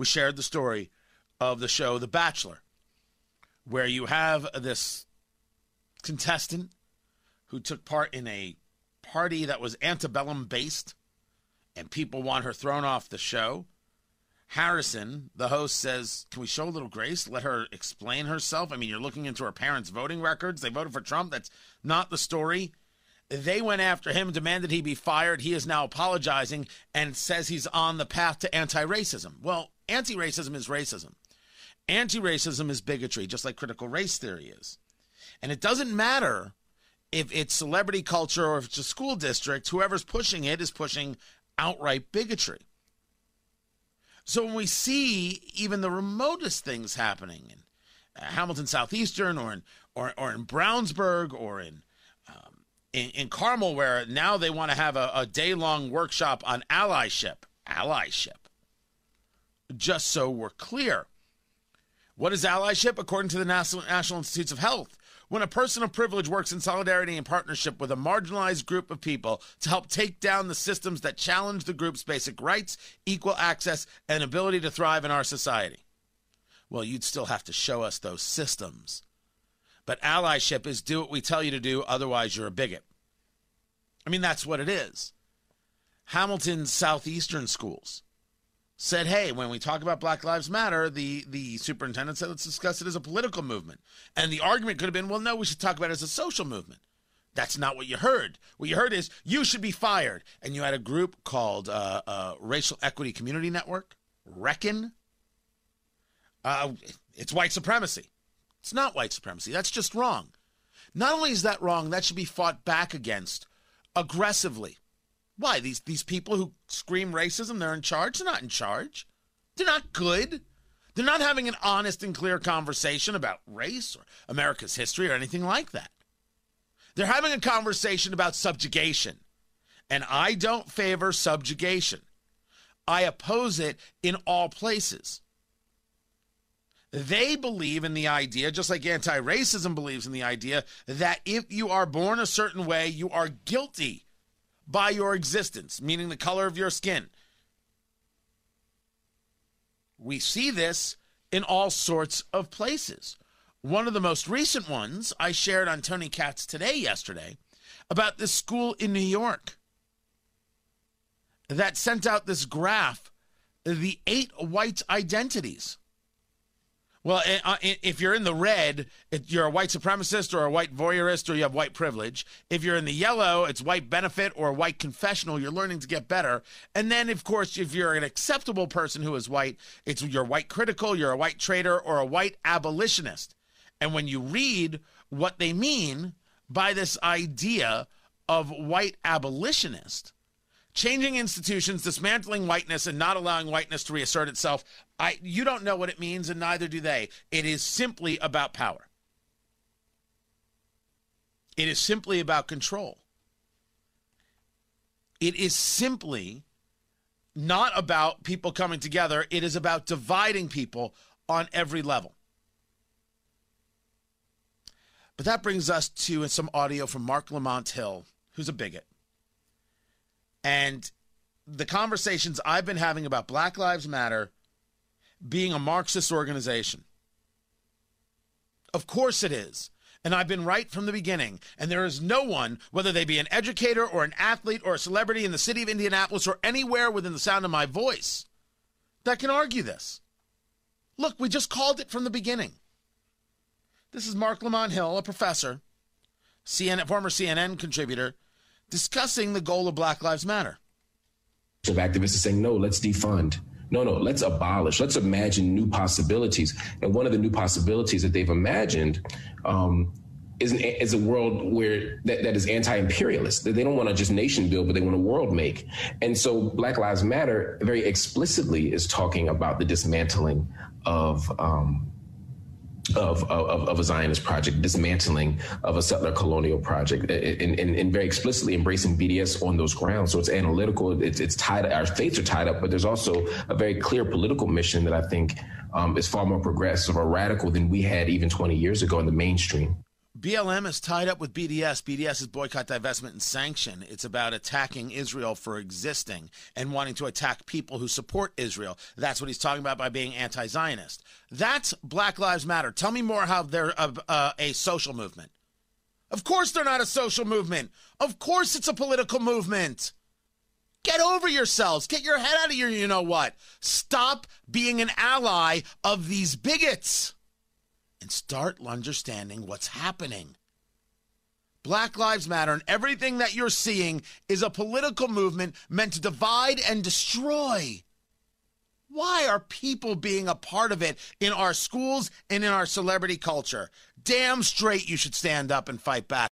we shared the story of the show The Bachelor, where you have this contestant who took part in a party that was antebellum based, and people want her thrown off the show. Harrison, the host, says, Can we show a little grace? Let her explain herself. I mean, you're looking into her parents' voting records. They voted for Trump. That's not the story. They went after him, demanded he be fired. He is now apologizing and says he's on the path to anti racism. Well, anti racism is racism. Anti racism is bigotry, just like critical race theory is. And it doesn't matter if it's celebrity culture or if it's a school district, whoever's pushing it is pushing outright bigotry. So when we see even the remotest things happening in Hamilton Southeastern or in or, or in Brownsburg or in, um, in in Carmel, where now they want to have a, a day long workshop on allyship, allyship. Just so we're clear, what is allyship according to the National National Institutes of Health? when a person of privilege works in solidarity and partnership with a marginalized group of people to help take down the systems that challenge the group's basic rights, equal access, and ability to thrive in our society. Well, you'd still have to show us those systems. But allyship is do what we tell you to do, otherwise, you're a bigot. I mean, that's what it is. Hamilton Southeastern schools said, "Hey, when we talk about Black Lives Matter, the the superintendent said let's discuss it as a political movement." And the argument could have been, "Well, no, we should talk about it as a social movement." That's not what you heard. What you heard is you should be fired, and you had a group called uh, uh, Racial Equity Community Network, Reckon. Uh, it's white supremacy. It's not white supremacy. That's just wrong. Not only is that wrong, that should be fought back against aggressively. Why? These these people who scream racism, they're in charge? They're not in charge. They're not good. They're not having an honest and clear conversation about race or America's history or anything like that. They're having a conversation about subjugation. And I don't favor subjugation. I oppose it in all places. They believe in the idea, just like anti racism believes in the idea, that if you are born a certain way, you are guilty by your existence, meaning the color of your skin. We see this in all sorts of places. One of the most recent ones I shared on Tony Katz today, yesterday, about this school in New York that sent out this graph, the eight white identities. Well, eh, uh, if you're in the red, you're a white supremacist or a white voyeurist or you have white privilege. If you're in the yellow, it's white benefit or white confessional. You're learning to get better. And then, of course, if you're an acceptable person who is white, it's you're white critical, you're a white traitor, or a white abolitionist. And when you read what they mean by this idea of white abolitionist, changing institutions, dismantling whiteness, and not allowing whiteness to reassert itself. I you don't know what it means, and neither do they. It is simply about power. It is simply about control. It is simply not about people coming together. It is about dividing people on every level. But that brings us to some audio from Marc Lamont Hill, who's a bigot. And the conversations I've been having about Black Lives Matter being a Marxist organization. Of course it is. And I've been right from the beginning. And there is no one, whether they be an educator or an athlete or a celebrity in the city of Indianapolis or anywhere within the sound of my voice, that can argue this. Look, we just called it from the beginning. This is Marc Lamont Hill, a professor, CNN, former CNN contributor, discussing the goal of Black Lives Matter. Activists are saying, no, let's defund. No, no, let's abolish. Let's imagine new possibilities. And one of the new possibilities that they've imagined um, is, an, is a world where that, that is anti-imperialist. They don't want to just nation build, but they want a world make. And so Black Lives Matter very explicitly is talking about the dismantling of um, of, of, of, a Zionist project, dismantling of a settler colonial project, and, and, and, very explicitly embracing BDS on those grounds. So it's analytical, it's, it's tied, our fates are tied up, but there's also a very clear political mission that I think um, is far more progressive or radical than we had even 20 years ago in the mainstream. BLM is tied up with BDS. BDS is boycott, divestment, and sanction. It's about attacking Israel for existing and wanting to attack people who support Israel. That's what he's talking about by being anti Zionist. That's Black Lives Matter. Tell me more how they're a, a, a social movement. Of course, they're not a social movement. Of course, it's a political movement. Get over yourselves. Get your head out of your you know what. Stop being an ally of these bigots and start understanding what's happening. Black Lives Matter and everything that you're seeing is a political movement meant to divide and destroy. Why are people being a part of it in our schools and in our celebrity culture? Damn straight you should stand up and fight back.